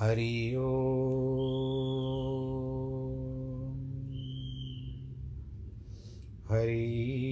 हरि ओ। हरि।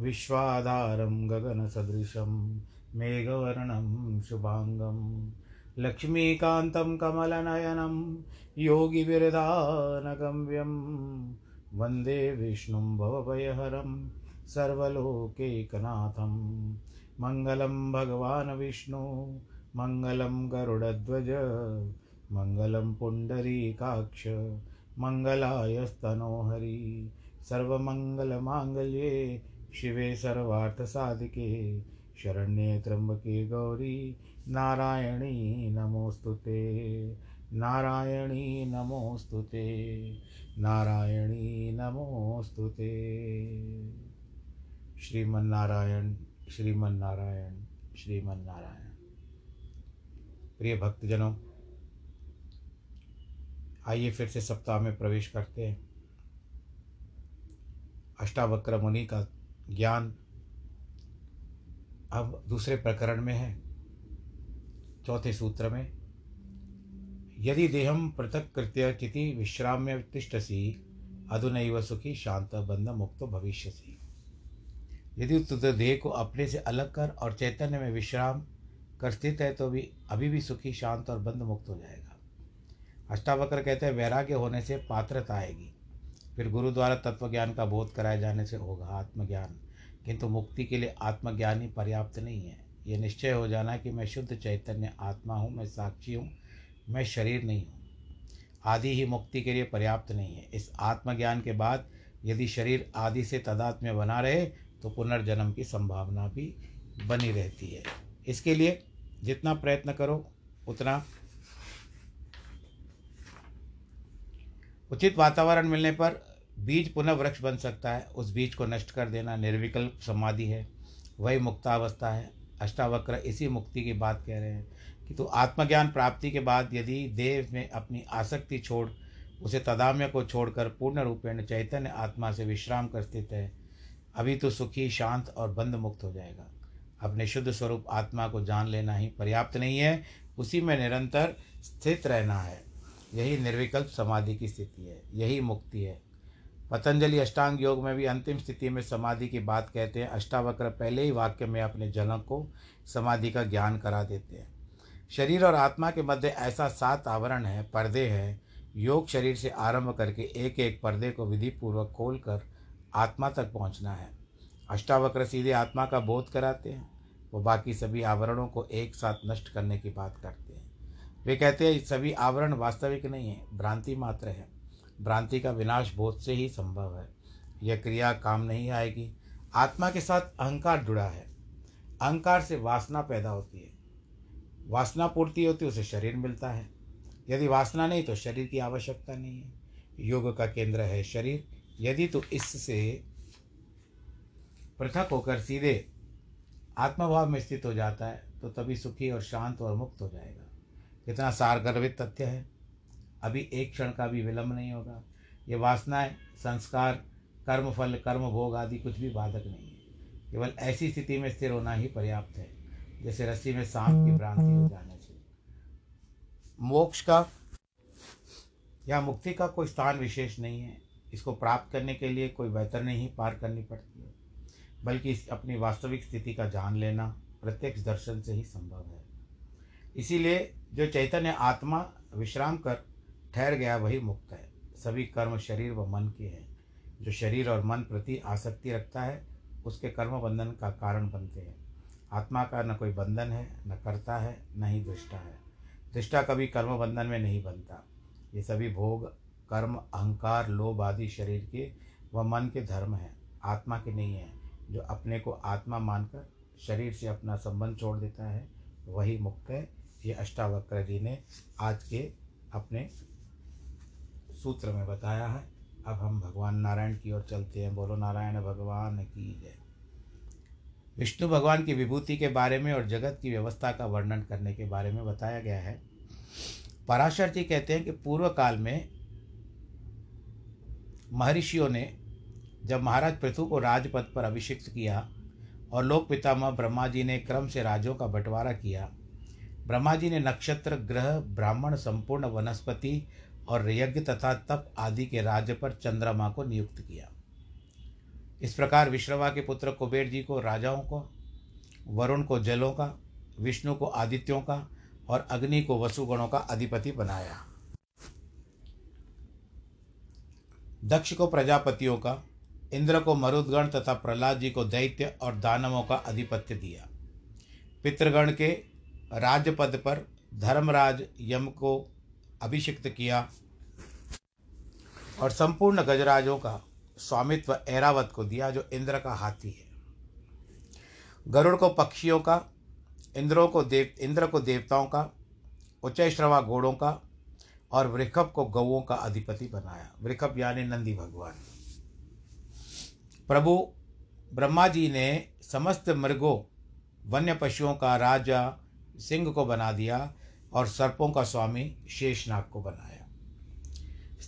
विश्वाधारं गगनसदृशं मेघवर्णं शुभाङ्गं लक्ष्मीकान्तं कमलनयनं योगिविरदानगम्यं वंदे विष्णुं भवभयहरं सर्वलोकैकनाथं मङ्गलं भगवान् विष्णु, मङ्गलं गरुडध्वज, मङ्गलं पुण्डरीकाक्ष, मङ्गलायस्तनोहरि, सर्वमङ्गलमाङ्गल्ये शिवे सर्वार्थसाधिके, शरण्ये त्र्यम्बके गौरी, नारायणी नमोऽस्तु ते, नारायणी नमोऽस्तु ते, नारायणी नमोऽस्तु ते। श्रीमन्नारायण श्रीमन्नारायण श्रीमन्नारायण। प्रिय भक्तजनों, आइए फिर से सप्ताह में प्रवेश करते हैं। अष्टावक्र मुनि का ज्ञान अब दूसरे प्रकरण में है, चौथे सूत्र में, यदि देहम पृथक कृत्य चिति विश्राम्य तिष्ठसी, अधुनैव सुखी शांत बंध मुक्त भविष्यसी। यदि तुझे देह को अपने से अलग कर और चैतन्य में विश्राम कर स्थित है तो भी अभी भी सुखी शांत और बंध मुक्त हो जाएगा। अष्टावक्र कहते हैं, वैराग्य होने से पात्रता आएगी। फिर गुरु द्वारा तत्व ज्ञान का बोध कराए जाने से होगा आत्मज्ञान। किंतु मुक्ति के लिए आत्मज्ञान ही पर्याप्त नहीं है। ये निश्चय हो जाना कि मैं शुद्ध चैतन्य आत्मा हूँ, मैं साक्षी हूँ, मैं शरीर नहीं हूँ। आदि ही मुक्ति के लिए पर्याप्त नहीं है। इस आत्मज्ञान के बाद यदि शरीर आदि से तदात्म्य बना रहे तो पुनर्जन्म की संभावना भी बनी रहती है। इसके लिए जितना प्रयत्न करो, उतना उचित वातावरण मिलने पर बीज पुनः वृक्ष बन सकता है, उस बीज को नष्ट कर देना निर्विकल्प समाधि है, वही मुक्तावस्था है। अष्टावक्र इसी मुक्ति की बात कह रहे हैं कि तो आत्मज्ञान प्राप्ति के बाद यदि देव में अपनी आसक्ति छोड़, उसे तदाम्य को छोड़कर पूर्ण रूपेण चैतन्य आत्मा से विश्राम कर स्थित है, अभी तो सुखी, शांत और बंध मुक्त हो जाएगा। अपने शुद्ध स्वरूप आत्मा को जान लेना ही पर्याप्त नहीं है, उसी में निरंतर स्थित रहना है। यही निर्विकल्प समाधि की स्थिति है, यही मुक्ति है। पतंजलि अष्टांग योग में भी अंतिम स्थिति में समाधि की बात कहते हैं। अष्टावक्र पहले ही वाक्य में अपने जनक को समाधि का ज्ञान करा देते हैं। शरीर और आत्मा के मध्य ऐसा सात आवरण है, पर्दे हैं। योग शरीर से आरंभ करके एक एक पर्दे को विधि पूर्वक खोल कर आत्मा तक पहुँचना है। अष्टावक्र सीधे आत्मा का बोध कराते हैं। वो बाकी सभी आवरणों को एक साथ नष्ट करने की बात करते हैं। वे कहते हैं सभी आवरण वास्तविक नहीं है, भ्रांति मात्र है। भ्रांति का विनाश बोध से ही संभव है। यह क्रिया काम नहीं आएगी। आत्मा के साथ अहंकार जुड़ा है। अहंकार से वासना पैदा होती है। वासना पूर्ति होती है, उसे शरीर मिलता है। यदि वासना नहीं तो शरीर की आवश्यकता नहीं है। योग का केंद्र है शरीर। यदि तो इससे पृथक होकर सीधे आत्मभाव में स्थित हो जाता है तो तभी सुखी और शांत और मुक्त हो जाएगा। कितना सारगर्भित तथ्य है। अभी एक क्षण का भी विलंब नहीं होगा। ये वासनाएँ, संस्कार कर्म फल कर्म भोग आदि कुछ भी बाधक नहीं है। केवल ऐसी स्थिति में स्थिर होना ही पर्याप्त है, जैसे रस्सी में सांप की भ्रांति हो जाने से। मोक्ष का या मुक्ति का कोई स्थान विशेष नहीं है। इसको प्राप्त करने के लिए कोई बेहतर नहीं पार करनी पड़ती है, बल्कि अपनी वास्तविक स्थिति का जान लेना प्रत्यक्ष दर्शन से ही संभव है। इसीलिए जो चैतन्य आत्मा विश्राम कर ठहर गया वही मुक्त है। सभी कर्म शरीर व मन के हैं। जो शरीर और मन प्रति आसक्ति रखता है, उसके कर्म बंधन का कारण बनते हैं। आत्मा का न कोई बंधन है, न करता है, न ही दृष्टा है। दृष्टा कभी कर्म बंधन में नहीं बनता। ये सभी भोग, कर्म, अहंकार, लोभ आदि शरीर के व मन के धर्म हैं। आत्मा के नहीं हैं। जो अपने को आत्मा मानकर शरीर से अपना संबंध छोड़ देता है, वही मुक्त है। ये अष्टावक्र जी ने आज के अपने सूत्र में बताया है। अब हम भगवान नारायण की ओर चलते हैं। बोलो, नारायण भगवान की जय। विष्णु भगवान की विभूति के बारे में और जगत की व्यवस्था का वर्णन करने के बारे में बताया गया है। पराशर जी कहते हैं कि पूर्व काल में महर्षियों ने जब महाराज पृथु को राजपद पर अभिषिक्त किया और लोक पितामह ब्रह्मा जी ने क्रम से राज्यों का बंटवारा किया, ब्रह्मा जी ने नक्षत्र, ग्रह, ब्राह्मण, संपूर्ण वनस्पति और यज्ञ तथा तप आदि के राज्य पर चंद्रमा को नियुक्त किया। इस प्रकार विश्रवा के पुत्र कुबेर जी को, राजाओं को, वरुण को जलों का, विष्णु को आदित्यों का और अग्नि को वसुगणों का अधिपति बनाया। दक्ष को प्रजापतियों का, इंद्र को मरुदगण तथा प्रहलाद जी को दैत्य और दानवों का अधिपत्य दिया। पितृगण के राजपद पर धर्मराज यम को अभिषिक्त किया। और संपूर्ण गजराजों का स्वामित्व ऐरावत को दिया, जो इंद्र का हाथी है। गरुड़ को पक्षियों का, इंद्रों को देव, इंद्र को देवताओं का, उच्चश्रवा घोड़ों का, और वृखभ को गौओं का अधिपति बनाया। वृखभ यानी नंदी भगवान। प्रभु ब्रह्मा जी ने समस्त मृगों वन्य पशुओं का राजा सिंह को बना दिया और सर्पों का स्वामी शेषनाग को बनाया।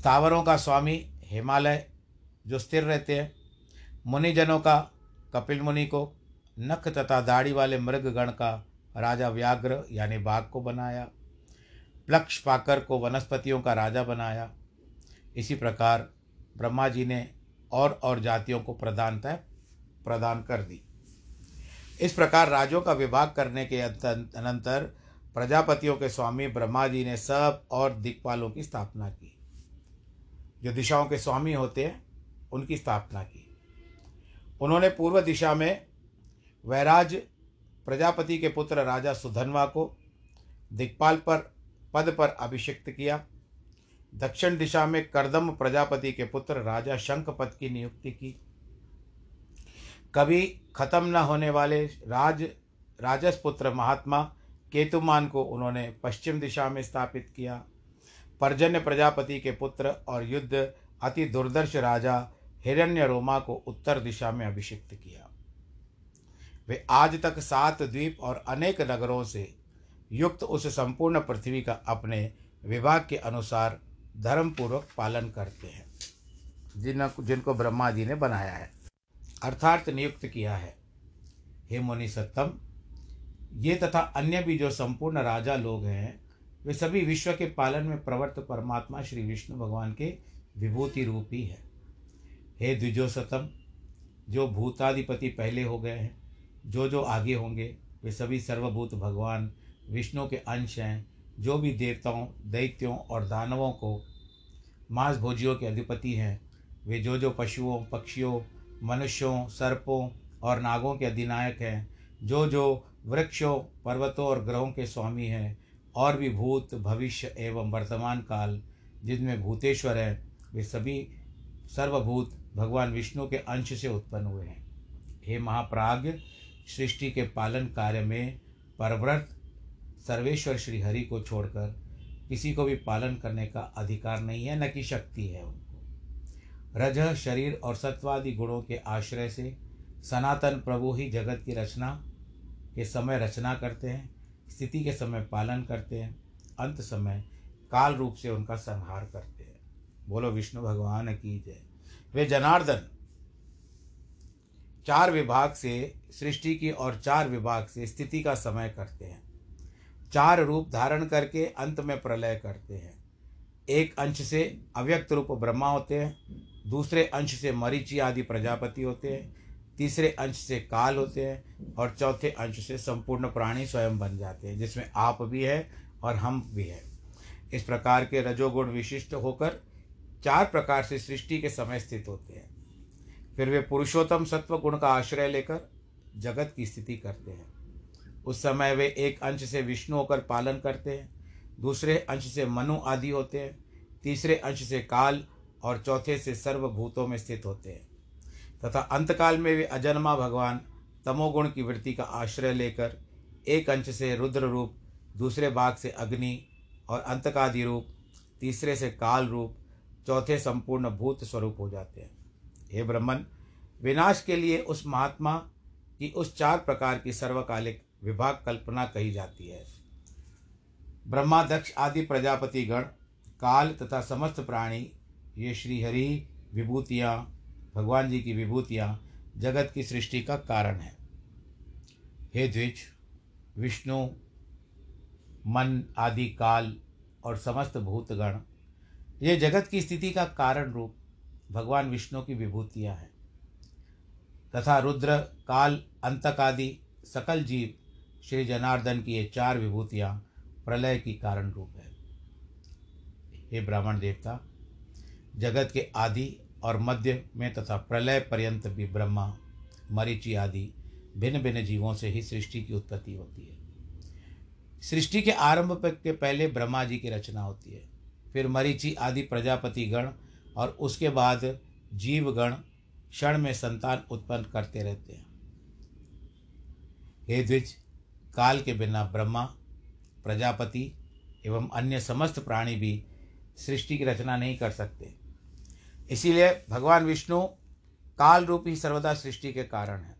स्थावरों का स्वामी हिमालय जो स्थिर रहते हैं, मुनिजनों का, कपिल मुनि को, नख तथा दाढ़ी वाले मृगगण का राजा व्याघ्र यानी बाघ को बनाया, प्लक्ष पाकर को वनस्पतियों का राजा बनाया। इसी प्रकार ब्रह्मा जी ने और और जातियों को प्रधानता प्रदान कर दी। इस प्रकार राज्यों का विभाग करने के अनंतर प्रजापतियों के स्वामी ब्रह्मा जी ने सब और दिक्पालों की स्थापना की। जो दिशाओं के स्वामी होते हैं, उनकी स्थापना की। उन्होंने पूर्व दिशा में वैराज प्रजापति के पुत्र राजा सुधनवा को दिक्पाल पर, पद पर अभिषिक्त किया। दक्षिण दिशा में करदम प्रजापति के पुत्र राजा शंखपद की नियुक्ति की। कभी खत्म न होने वाले राज, राजस पुत्र महात्मा केतुमान को उन्होंने पश्चिम दिशा में स्थापित किया। पर्जन्य प्रजापति के पुत्र और युद्ध अति दुर्दर्श राजा हिरण्य रोमा को उत्तर दिशा में अभिषिक्त किया। वे आज तक सात द्वीप और अनेक नगरों से युक्त उस संपूर्ण पृथ्वी का अपने विभाग के अनुसार धर्मपूर्वक पालन करते हैं जिन जिनको ब्रह्मा जी ने बनाया है, अर्थात नियुक्त किया है। हे मुनि सत्तम, ये तथा अन्य भी जो संपूर्ण राजा लोग हैं वे सभी विश्व के पालन में प्रवर्त परमात्मा श्री विष्णु भगवान के विभूति रूप ही। है हे द्विजो सतम जो भूताधिपति पहले हो गए हैं, जो जो आगे होंगे, वे सभी सर्वभूत भगवान, विष्णु के अंश हैं, जो भी देवताओं, दैत्यों और दानवों को मांस भोजियों के अधिपति हैं, वे जो जो पशुओं, पक्षियों, मनुष्यों, सर्पों और नागों के अधिनायक हैं, जो जो वृक्षों, पर्वतों और ग्रहों के स्वामी हैं और भी भूत, भविष्य एवं वर्तमान काल जिनमें भूतेश्वर हैं, वे सभी सर्वभूत भगवान विष्णु के अंश से उत्पन्न हुए हैं। हे महाप्राज्य सृष्टि के पालन कार्य में परव्रत सर्वेश्वर श्री हरि को छोड़कर किसी को भी पालन करने का अधिकार नहीं है, न कि शक्ति है उनको। रज, शरीर और सत्वादि गुणों के आश्रय से सनातन प्रभु ही जगत की रचना, के समय रचना करते हैं। स्थिति के समय पालन करते हैं, अंत समय काल रूप से उनका संहार करते हैं। बोलो, विष्णु भगवान की जय। वे जनार्दन, चार विभाग से, सृष्टि की और चार विभाग से स्थिति का समय करते हैं। चार रूप धारण करके अंत में प्रलय करते हैं। एक अंश से अव्यक्त रूप ब्रह्मा होते हैं, दूसरे अंश से मरीचि आदि प्रजापति होते हैं तीसरे अंश से काल होते हैं और चौथे अंश से संपूर्ण प्राणी स्वयं बन जाते हैं, जिसमें आप भी है और हम भी है। इस प्रकार के रजोगुण विशिष्ट होकर चार प्रकार से सृष्टि के समय स्थित होते हैं। फिर वे पुरुषोत्तम सत्व गुण का आश्रय लेकर जगत की स्थिति करते हैं। उस समय वे एक अंश से विष्णु होकर पालन करते हैं, दूसरे अंश से मनु आदि होते हैं, तीसरे अंश से काल और चौथे से सर्वभूतों में स्थित होते हैं। तथा अंतकाल में वे अजन्मा भगवान तमोगुण की वृत्ति का आश्रय लेकर एक अंश से रुद्र रूप, दूसरे भाग से अग्नि और अंतकादि रूप, तीसरे से काल रूप, चौथे संपूर्ण भूत स्वरूप हो जाते हैं। हे ब्रह्मन, विनाश के लिए उस महात्मा की उस चार प्रकार की सर्वकालिक विभाग कल्पना कही जाती है। ब्रह्मा दक्ष आदि प्रजापति गण काल तथा समस्त प्राणी, ये श्रीहरि विभूतियाँ भगवान जी की विभूतियाँ जगत की सृष्टि का कारण है। हे द्विज, विष्णु, मन आदि काल और समस्त भूतगण, ये जगत की स्थिति का कारण रूप भगवान विष्णु की विभूतियाँ हैं। तथा रुद्र, काल अंतक आदि सकल जीव, श्री जनार्दन की ये चार विभूतियाँ प्रलय की कारण रूप है। हे ब्राह्मण देवता, जगत के आदि और मध्य में तथा प्रलय पर्यंत भी ब्रह्मा, मरीचि आदि भिन्न भिन्न जीवों से ही सृष्टि की उत्पत्ति होती है। सृष्टि के आरंभ के पहले ब्रह्मा जी की रचना होती है। फिर मरीचि आदि प्रजापति गण और उसके बाद जीवगण क्षण में संतान उत्पन्न करते रहते हैं। हे द्विज, काल के बिना ब्रह्मा, प्रजापति एवं अन्य समस्त प्राणी भी सृष्टि की रचना नहीं कर सकते। इसीलिए भगवान विष्णु काल रूप ही सर्वदा सृष्टि के कारण है।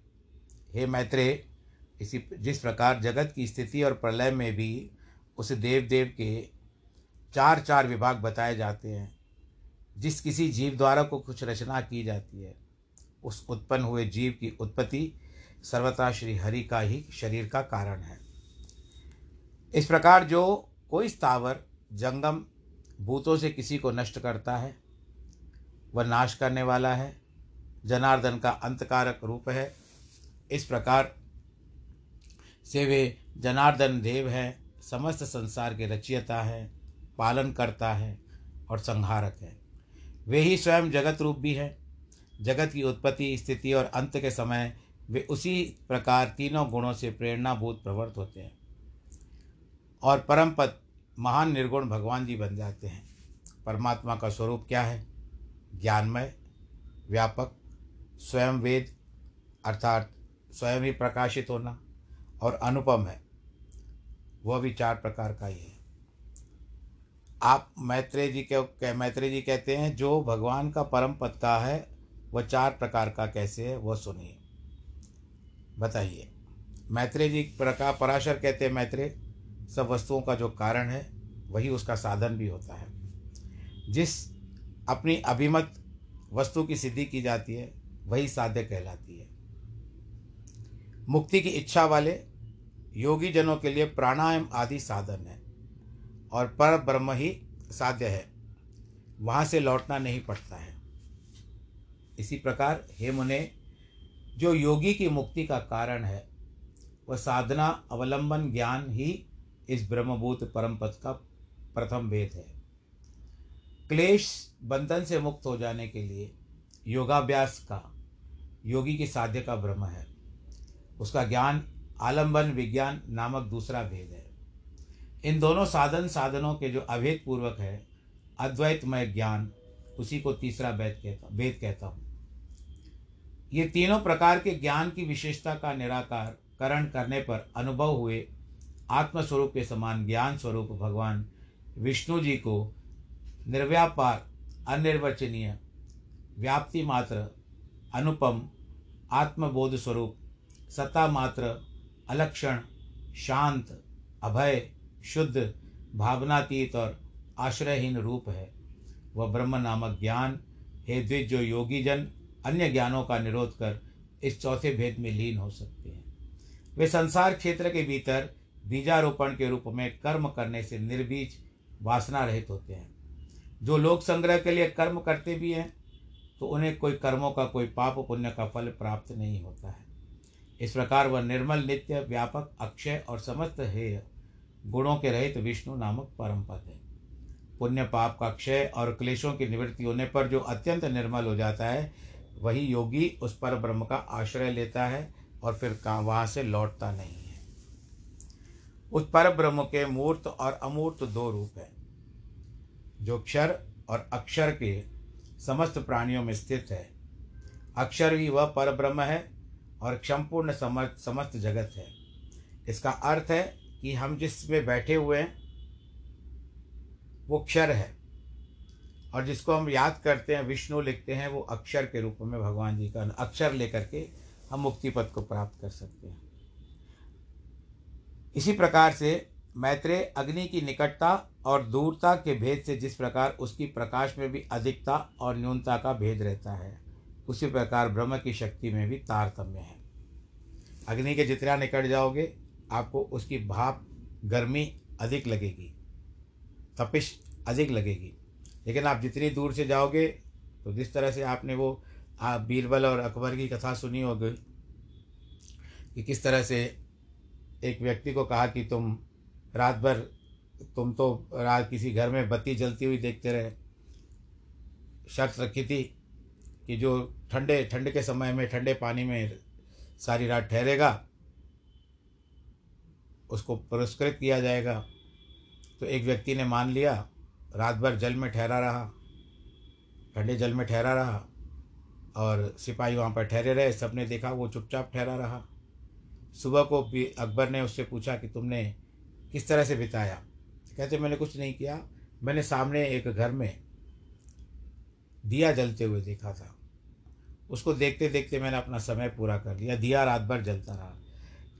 हे मैत्रेय, इसी जिस प्रकार जगत की स्थिति और प्रलय में भी उस देव देव के चार चार विभाग बताए जाते हैं, जिस किसी जीव द्वारा को कुछ रचना की जाती है, उस उत्पन्न हुए जीव की उत्पत्ति सर्वथा श्री हरि का ही शरीर का कारण है। इस प्रकार जो कोई स्थावर जंगम भूतों से किसी को नष्ट करता है वह नाश करने वाला है। जनार्दन का अंतकारक रूप है। इस प्रकार से वे जनार्दन देव हैं, समस्त संसार के रचयता है पालन करता है और संहारक है। वे ही स्वयं जगत रूप भी हैं। जगत की उत्पत्ति, स्थिति और अंत के समय वे उसी प्रकार तीनों गुणों से प्रेरणाभूत प्रवृत्त होते हैं और परम पद महान निर्गुण भगवान जी बन जाते हैं। परमात्मा का स्वरूप क्या है? ज्ञानमय, व्यापक, स्वयं वेद, अर्थात स्वयं ही प्रकाशित होना और अनुपम है। वह भी चार प्रकार का ही है। आप मैत्रेय जी के मैत्रेय जी कहते हैं, जो भगवान का परम पद का है, वह चार प्रकार का कैसे है, वह सुनिए। बताइए। मैत्रेय जी प्रकार पराशर कहते हैं मैत्रेय, सब वस्तुओं का जो कारण है, वही उसका साधन भी होता है। जिस अपनी अभिमत वस्तु की सिद्धि की जाती है, वही साध्य कहलाती है। मुक्ति की इच्छा वाले योगी जनों के लिए प्राणायाम आदि साधन है और पर ब्रह्म ही साध्य है। वहाँ से लौटना नहीं पड़ता है। इसी प्रकार हे मुने, जो योगी की मुक्ति का कारण है, वह साधना अवलंबन ज्ञान ही इस ब्रह्मभूत परम पद का प्रथम भेद है। क्लेश बंधन से मुक्त हो जाने के लिए योगाभ्यास का, योगी की साध्य का ब्रह्म है। उसका ज्ञान आलंबन विज्ञान नामक दूसरा भेद है। इन दोनों साधन साधनों के जो अभेद पूर्वक है, अद्वैतमय ज्ञान, उसी को तीसरा भेद कहता भेद कहता हूँ। ये तीनों प्रकार के ज्ञान की विशेषता का निराकार करण करने पर अनुभव हुए आत्मस्वरूप के समान ज्ञान स्वरूप भगवान विष्णु जी को निर्व्यापार, अनिर्वचनीय, व्याप्ति मात्र, अनुपम, आत्मबोध स्वरूप, सत्ता मात्र, अलक्षण, शांत, अभय, शुद्ध, भावनातीत और आश्रयहीन रूप है। वह ब्रह्म नामक ज्ञान, हे द्विज जो योगी जन अन्य ज्ञानों का निरोध कर इस चौथे भेद में लीन हो सकते हैं। वे संसार क्षेत्र के भीतर बीजारोपण के रूप में कर्म करने से निर्बीज वासना रहित होते हैं। जो लोग संग्रह के लिए कर्म करते भी हैं तो उन्हें कोई कर्मों का, कोई पाप, पुण्य का फल प्राप्त नहीं होता है। इस प्रकार वह निर्मल, नित्य, व्यापक, अक्षय और समस्त हेय गुणों के रहित विष्णु नामक परम पद है। पुण्य, पाप का क्षय और क्लेशों की निवृत्ति होने पर जो अत्यंत निर्मल हो जाता है, वही योगी उस पर ब्रह्म का आश्रय लेता है और फिर वहाँ से लौटता नहीं है। उस पर ब्रह्म के मूर्त और अमूर्त दो रूप हैं। जो क्षर और अक्षर के समस्त प्राणियों में स्थित है। अक्षर ही वह पर ब्रह्म है और क्षमपूर्ण समस्त जगत है। इसका अर्थ है कि हम जिसमें बैठे हुए हैं, वो क्षर है और जिसको हम याद करते हैं, विष्णु लिखते हैं, वो अक्षर के रूप में भगवान जी का अक्षर लेकर के हम मुक्ति पद को प्राप्त कर सकते हैं। इसी प्रकार से मैत्रेय, अग्नि की निकटता और दूरता के भेद से जिस प्रकार उसकी प्रकाश में भी अधिकता और न्यूनता का भेद रहता है, उसी प्रकार ब्रह्म की शक्ति में भी तारतम्य है। अग्नि के जितना निकट जाओगे, आपको उसकी भाप, गर्मी अधिक लगेगी, तपिश अधिक लगेगी। लेकिन आप जितनी दूर से जाओगे तो जिस तरह से आपने वो आप बीरबल और अकबर की कथा सुनी होगी, कि किस तरह से एक व्यक्ति को कहा कि तुम रात भर तुम तो रात किसी घर में बत्ती जलती हुई देखते रहे। शर्त रखी थी कि जो ठंडे, ठंड के समय में, ठंडे पानी में सारी रात ठहरेगा, उसको पुरस्कृत किया जाएगा। तो एक व्यक्ति ने मान लिया रात भर जल में ठहरा रहा, ठंडे जल में ठहरा रहा और सिपाही वहाँ पर ठहरे रहे। सबने देखा, वो चुपचाप ठहरा रहा। सुबह को भी अकबर ने उससे पूछा कि तुमने किस तरह से बिताया। कहते, मैंने कुछ नहीं किया। मैंने सामने एक घर में दिया जलते हुए देखा था। उसको देखते देखते मैंने अपना समय पूरा कर लिया। दिया रात भर जलता रहा।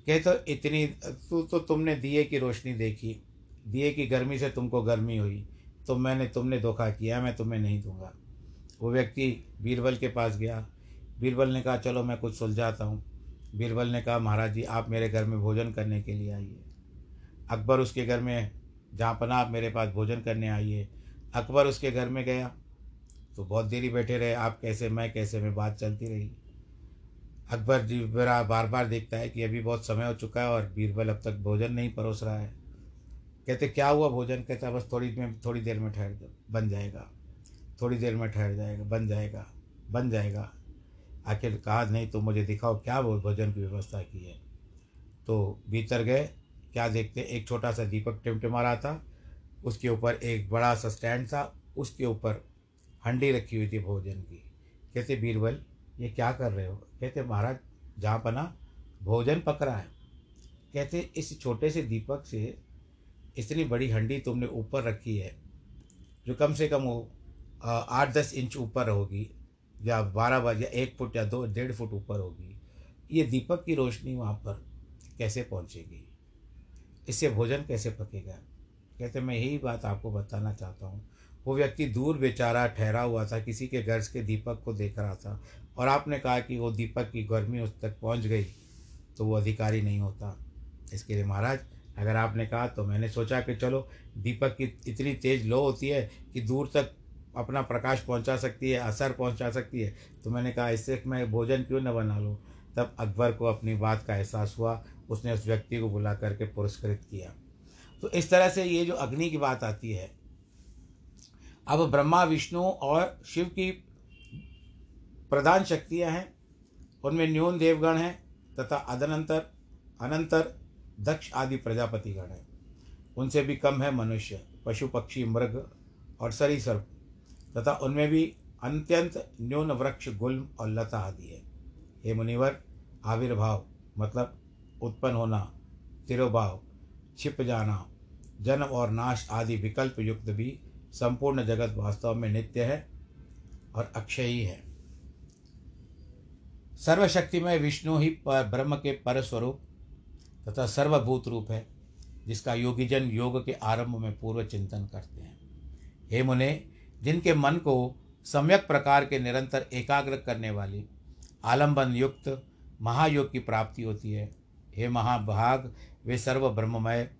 कहे तो इतनी, तू तो तुमने दिए की रोशनी देखी। दिए की गर्मी से तुमको गर्मी हुई। तो मैंने तुमने धोखा किया, मैं तुम्हें नहीं दूँगा। वो व्यक्ति बीरबल के पास गया। बीरबल ने कहा, चलो, मैं कुछ सुलझाता हूँ। बीरबल ने कहा, महाराज जी, आप मेरे घर में भोजन करने के लिए आइए। अकबर उसके घर में, जहाँ पना आप मेरे पास भोजन करने आइए। अकबर उसके घर में गया। तो बहुत देरी बैठे रहे। आप कैसे, मैं कैसे मैं बात चलती रही। अकबर जी मेरा बार बार देखता है कि अभी बहुत समय हो चुका है और बीरबल अब तक भोजन नहीं परोस रहा है। कहते, क्या हुआ भोजन? कहता, बस थोड़ी में, थोड़ी देर में ठहर बन जाएगा। थोड़ी देर में ठहर जाएगा, बन जाएगा बन जाएगा। आखिर कहा, नहीं तो मुझे दिखाओ, क्या भोजन की व्यवस्था की है? तो भीतर गए। क्या देखते एक छोटा सा दीपक टिमटिमा रहा था। उसके ऊपर एक बड़ा सा स्टैंड था। उसके ऊपर हंडी रखी हुई थी भोजन की। कहते, बीरबल, ये क्या कर रहे हो? कहते, महाराज, जहाँ पना भोजन पक रहा है। कहते, इस छोटे से दीपक से इतनी बड़ी हंडी तुमने ऊपर रखी है, जो कम से कम वो आठ दस इंच ऊपर होगी, या बारह बार या एक फुट या दो, डेढ़ फुट ऊपर होगी। ये दीपक की रोशनी वहाँ पर कैसे पहुँचेगी? इससे भोजन कैसे पकेगा? कहते, मैं यही बात आपको बताना चाहता हूँ। वो व्यक्ति दूर बेचारा ठहरा हुआ था, किसी के घर के दीपक को देख रहा था और आपने कहा कि वो दीपक की गर्मी उस तक पहुँच गई तो वो अधिकारी नहीं होता। इसके लिए महाराज, अगर आपने कहा तो मैंने सोचा कि चलो, दीपक की इतनी तेज़ लो होती है कि दूर तक अपना प्रकाश पहुँचा सकती है, असर पहुँचा सकती है तो मैंने कहा, इससे मैं भोजन क्यों न बना लूँ? तब अकबर को अपनी बात का एहसास हुआ। उसने उस व्यक्ति को बुला करके पुरस्कृत किया। तो इस तरह से ये जो अग्नि की बात आती है, अब ब्रह्मा, विष्णु और शिव की प्रधान शक्तियाँ हैं। उनमें न्यून देवगण हैं तथा अदनंतर, अनंतर दक्ष आदि प्रजापति गण हैं। उनसे भी कम है मनुष्य, पशु, पक्षी, मृग और सरीसर्प। तथा उनमें भी अत्यंत न्यून वृक्ष, गुल्म और लता आदि है। हे मुनिवर, आविर्भाव मतलब उत्पन्न होना, तिरुभाव, छिप जाना, जन्म और नाश आदि विकल्प युक्त भी संपूर्ण जगत वास्तव में नित्य है और अक्षय ही। है सर्वशक्तिमय विष्णु ही पर ब्रह्म के परस्वरूप तथा सर्वभूत रूप है, जिसका योगीजन योग के आरंभ में पूर्व चिंतन करते हैं। हे मुने, जिनके मन को सम्यक प्रकार के निरंतर एकाग्र करने वाली आलंबन युक्त महायोग की प्राप्ति होती है। हे महाभाग, वे सर्व ब्रह्ममय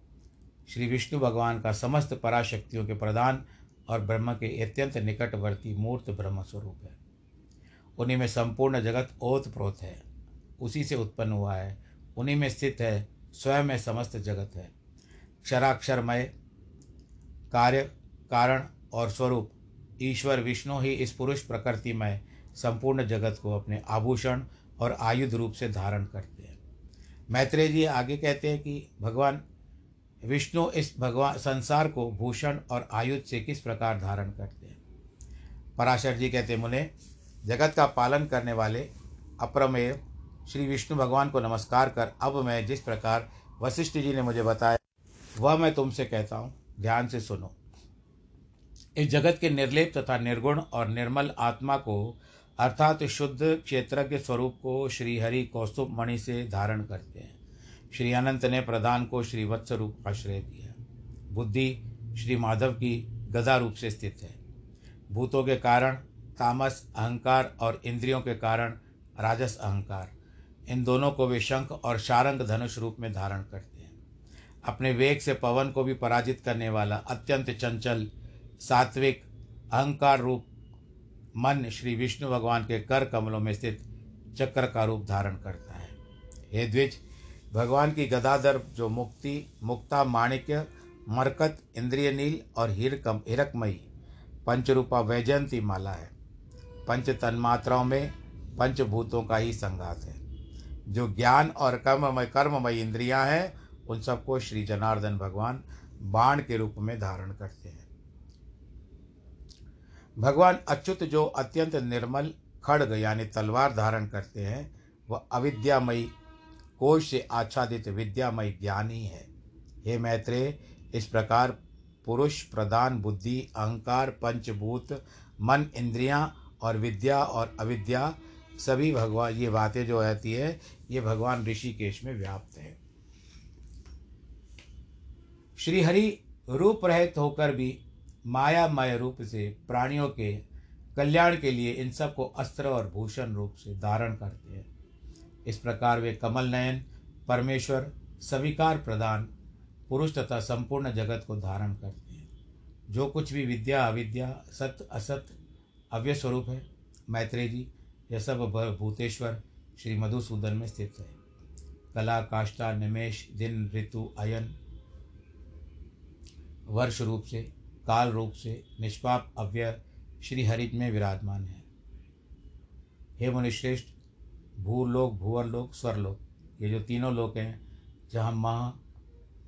श्री विष्णु भगवान का समस्त पराशक्तियों के प्रदान और ब्रह्म के अत्यंत निकटवर्ती मूर्त ब्रह्म स्वरूप है। उन्हीं में संपूर्ण जगत ओत प्रोत है। उसी से उत्पन्न हुआ है। उन्हीं में स्थित है। स्वयं में समस्त जगत है। क्षराक्षरमय कार्य, कारण और स्वरूप ईश्वर विष्णु ही इस पुरुष प्रकृतिमय संपूर्ण जगत को अपने आभूषण और आयुध रूप से धारण करते हैं। मैत्रेय जी आगे कहते हैं कि, भगवान, विष्णु इस भगवान, संसार को भूषण और आयुध से किस प्रकार धारण करते हैं? पराशर जी कहते मुने, जगत का पालन करने वाले अप्रमेय श्री विष्णु भगवान को नमस्कार कर, अब मैं जिस प्रकार वशिष्ठ जी ने मुझे बताया, वह मैं तुमसे कहता हूँ। ध्यान से सुनो। इस जगत के निर्लेप तथा निर्गुण और निर्मल आत्मा को अर्थात शुद्ध क्षेत्रज्ञ स्वरूप को श्री हरि कौस्तुभ मणि से धारण करते हैं। श्री अनंत ने प्रधान को श्री वत्स रूप आश्रय दिया। बुद्धि श्री माधव की गदा रूप से स्थित है। भूतों के कारण, तामस, अहंकार और इंद्रियों के कारण राजस अहंकार। इन दोनों को वे शंख और शारंग धनुष रूप में धारण करते हैं। अपने वेग से पवन को भी पराजित करने वाला अत्यंत चंचल, सात्विक, अहंकार रूप मन श्री विष्णु भगवान के कर कमलों में स्थित चक्र का रूप धारण करता है। हे द्विज, भगवान की गदाधर जो मुक्ति, मुक्ता, माणिक्य, मरकत, इंद्रिय नील और हिरकम हिरकमयी, पंचरूपा, वैजयंती माला है। पंच तन्मात्राओं में पंचभूतों का ही संघात है। जो ज्ञान और कर्ममय कर्ममय इंद्रियाँ हैं, उन सबको श्री जनार्दन भगवान बाण के रूप में धारण करते हैं। भगवान अच्युत जो अत्यंत निर्मल खड़ग यानी तलवार धारण करते हैं वह अविद्यामयी कोश से आच्छादित विद्यामय ज्ञानी है। हे मैत्रेय इस प्रकार पुरुष, प्रधान बुद्धि, अहंकार, पंचभूत, मन इंद्रियाँ और विद्या और अविद्या, सभी भगवान ये बातें जो रहती है, ये भगवान ऋषिकेश में व्याप्त है। श्रीहरि रूप रहित होकर भी मायामय रूप से, प्राणियों के कल्याण के लिए इन सबको अस्त्र और भूषण रूप से धारण करते हैं। इस प्रकार वे कमल नयन, परमेश्वर, स्वीकार प्रदान, पुरुष तथा संपूर्ण जगत को धारण करते हैं। जो कुछ भी विद्या, अविद्या सत्य असत, अव्य स्वरूप है, मैत्रेय जी, यह सब भूतेश्वर, श्री मधुसूदन में स्थित है। कला, काष्ठा, निमेश, दिन, ऋतु, अयन, वर्ष रूप से काल रूप से निष्पाप अव्यय श्री हरि में विराजमान है। हे मुनिश्रेष्ठ, भूलोक भूअरलोक स्वरलोक, ये जो तीनों लोक हैं, जहाँ महा,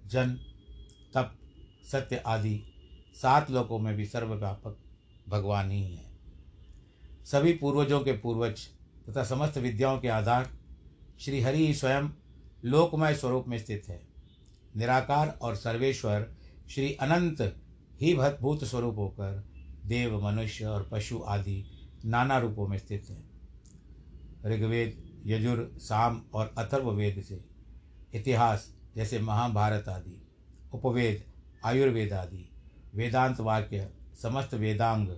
जन, तप, सत्य आदि सात लोकों में भी सर्वव्यापक भगवान ही है। सभी पूर्वजों के पूर्वज तथा समस्त विद्याओं के आधार श्री हरि स्वयं लोकमय स्वरूप में स्थित है। निराकार और सर्वेश्वर श्री अनंत ही भूत स्वरूप होकर देव, मनुष्य और पशु आदि नाना रूपों में स्थित है। ऋग्वेद, यजुर, साम और अथर्व वेद से इतिहास जैसे महाभारत आदि, उपवेद, आयुर्वेद आदि, वेदांत वाक्य, समस्त वेदांग,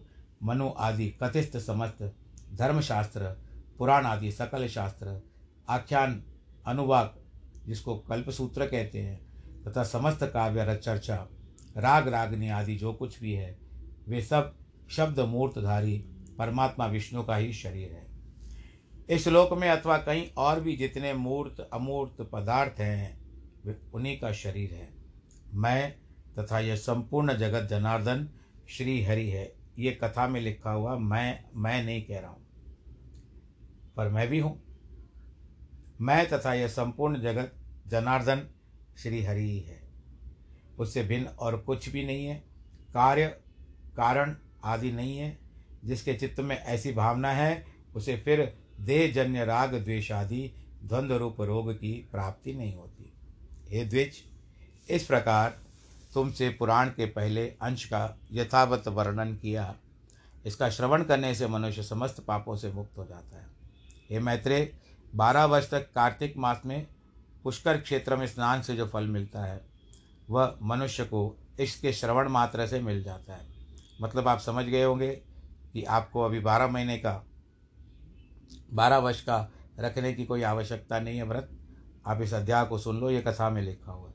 मनु आदि कथिस्थ समस्त धर्मशास्त्र, पुराण आदि सकल शास्त्र, आख्यान, अनुवाक, जिसको कल्पसूत्र कहते हैं, तथा समस्त काव्य चर्चा राग रागनी आदि जो कुछ भी है, वे सब शब्द मूर्तधारी परमात्मा विष्णु का ही शरीर है। इस लोक में अथवा कहीं और भी जितने मूर्त, अमूर्त पदार्थ हैं, वे उन्हीं का शरीर है। मैं तथा यह संपूर्ण जगत जनार्दन श्री हरि है। ये कथा में लिखा हुआ मैं मैं नहीं कह रहा हूँ, पर मैं भी हूँ। मैं तथा यह संपूर्ण जगत जनार्दन श्री हरि है। उससे भिन्न और कुछ भी नहीं है। कार्य, कारण आदि नहीं है। जिसके चित्त में ऐसी भावना है, उसे फिर देहजन्य राग द्वेष आदि, द्वंद्व रूप रोग की प्राप्ति नहीं होती। हे द्विज, इस प्रकार तुमसे पुराण के पहले अंश का यथावत वर्णन किया। इसका श्रवण करने से मनुष्य समस्त पापों से मुक्त हो जाता है। हे मैत्रेय, बारह वर्ष तक कार्तिक मास में पुष्कर क्षेत्र में स्नान से जो फल मिलता है वह मनुष्य को इसके श्रवण मात्र से मिल जाता है। मतलब आप समझ गए होंगे कि आपको अभी बारह महीने का, बारह वर्ष का रखने की कोई आवश्यकता नहीं है व्रत। आप इस अध्याय को सुन लो, ये कथा में लिखा हुआ है।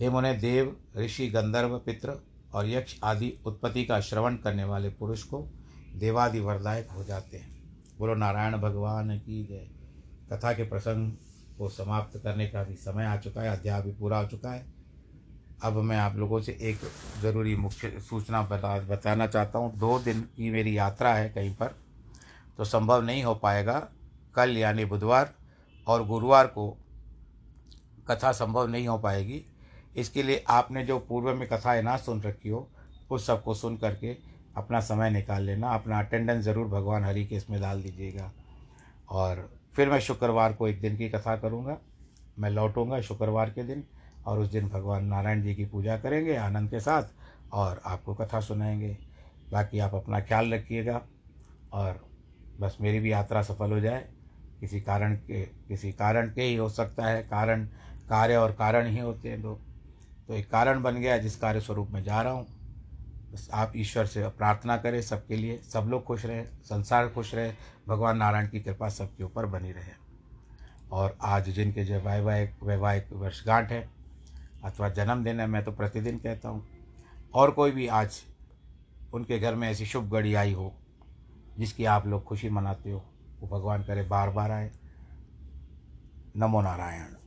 हे मुने, देव, ऋषि, गंधर्व पित्र और यक्ष आदि उत्पत्ति का श्रवण करने वाले पुरुष को देवादि वरदायक हो जाते हैं। बोलो, नारायण भगवान की जय। कथा के प्रसंग को समाप्त करने का भी समय आ चुका है, अध्याय भी पूरा हो चुका है। अब मैं आप लोगों से एक ज़रूरी मुख्य सूचना बता, बताना चाहता हूँ। दो दिन की मेरी यात्रा है कहीं पर तो संभव नहीं हो पाएगा। कल यानी बुधवार और गुरुवार को कथा संभव नहीं हो पाएगी। इसके लिए आपने जो पूर्व में कथाएँ ना सुन रखी हो, उस सबको सुन करके अपना समय निकाल लेना। अपना अटेंडेंस ज़रूर भगवान हरि के इसमें डाल दीजिएगा। और फिर मैं शुक्रवार को एक दिन की कथा करूँगा। मैं लौटूँगा शुक्रवार के दिन। और उस दिन भगवान नारायण जी की पूजा करेंगे आनंद के साथ और आपको कथा सुनाएँगे। बाकी आप अपना ख्याल रखिएगा और बस मेरी भी यात्रा सफल हो जाए। किसी कारण के, किसी कारण के ही हो सकता है, कारण, कार्य और कारण ही होते हैं दो। तो एक कारण बन गया जिस कार्य स्वरूप में जा रहा हूँ। बस आप ईश्वर से प्रार्थना करें सबके लिए। सब लोग खुश रहें, संसार खुश रहे, भगवान नारायण की कृपा सबके ऊपर बनी रहे। और आज जिनके जो वैवाहिक वैवाहिक वर्षगांठ है अथवा जन्मदिन है मैं तो प्रतिदिन कहता हूँ। और कोई भी आज उनके घर में ऐसी शुभ घड़ी आई हो, जिसकी आप लोग खुशी मनाते हो, वो भगवान करे बार बार आए। नमो नारायण।